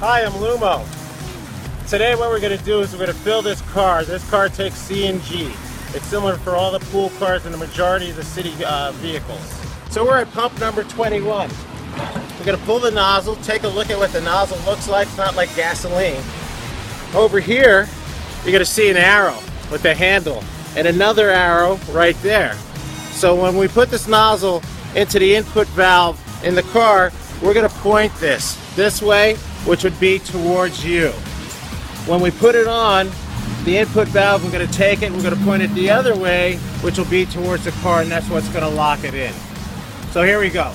Hi, I'm Lumo. Today what we're going to do is we're going to fill this car. This car takes CNG. It's similar for all the pool cars and the majority of the city uh, vehicles. So we're at pump number 21. We're going to pull the nozzle, take a look at what the nozzle looks like. It's not like gasoline. Over here, you're going to see an arrow with the handle and another arrow right there. So when we put this nozzle into the input valve in the car, we're going to point this this way, which would be towards you. When we put it on, the input valve, we're going to take it, we're going to point it the other way, which will be towards the car, and that's what's going to lock it in. So here we go.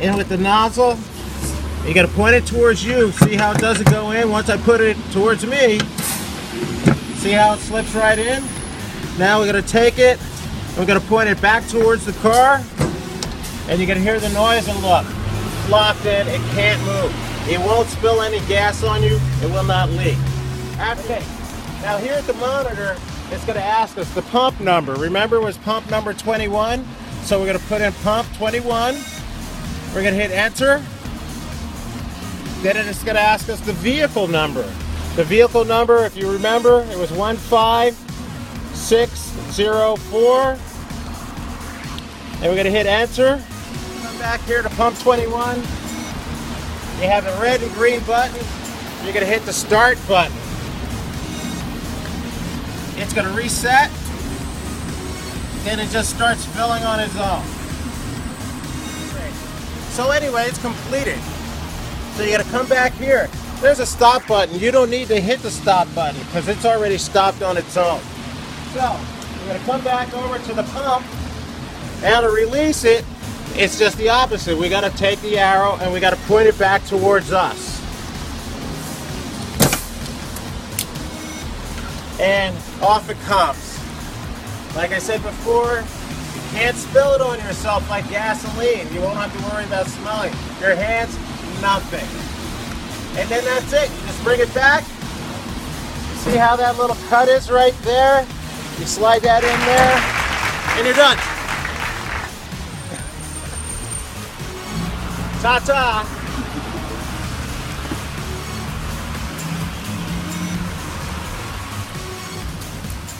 In with the nozzle, you got to point it towards you. See how it doesn't go in? Once I put it towards me, see how it slips right in? Now we're going to take it, we're going to point it back towards the car, and you're to hear the noise and look. It's locked in, it can't move. It won't spill any gas on you, it will not leak. Okay, now here at the monitor, it's going to ask us the pump number. Remember it was pump number 21? So we're going to put in pump 21. We're going to hit enter. Then it's going to ask us the vehicle number. The vehicle number, if you remember, it was 15604. And we're going to hit enter. Come back here to pump 21. You have the red and green button. You're going to hit the start button. It's going to reset. Then it just starts filling on its own. So anyway, it's completed. So you gotta come back here. There's a stop button. You don't need to hit the stop button because it's already stopped on its own. So we're gonna come back over to the pump. Now to release it, it's just the opposite. We gotta take the arrow and we gotta point it back towards us. And off it comes. Like I said before, you can't spill it on yourself like gasoline. You won't have to worry about smelling. Your hands, nothing. And then that's it. You just bring it back. See how that little cut is right there? You slide that in there, and you're done. Ta-ta.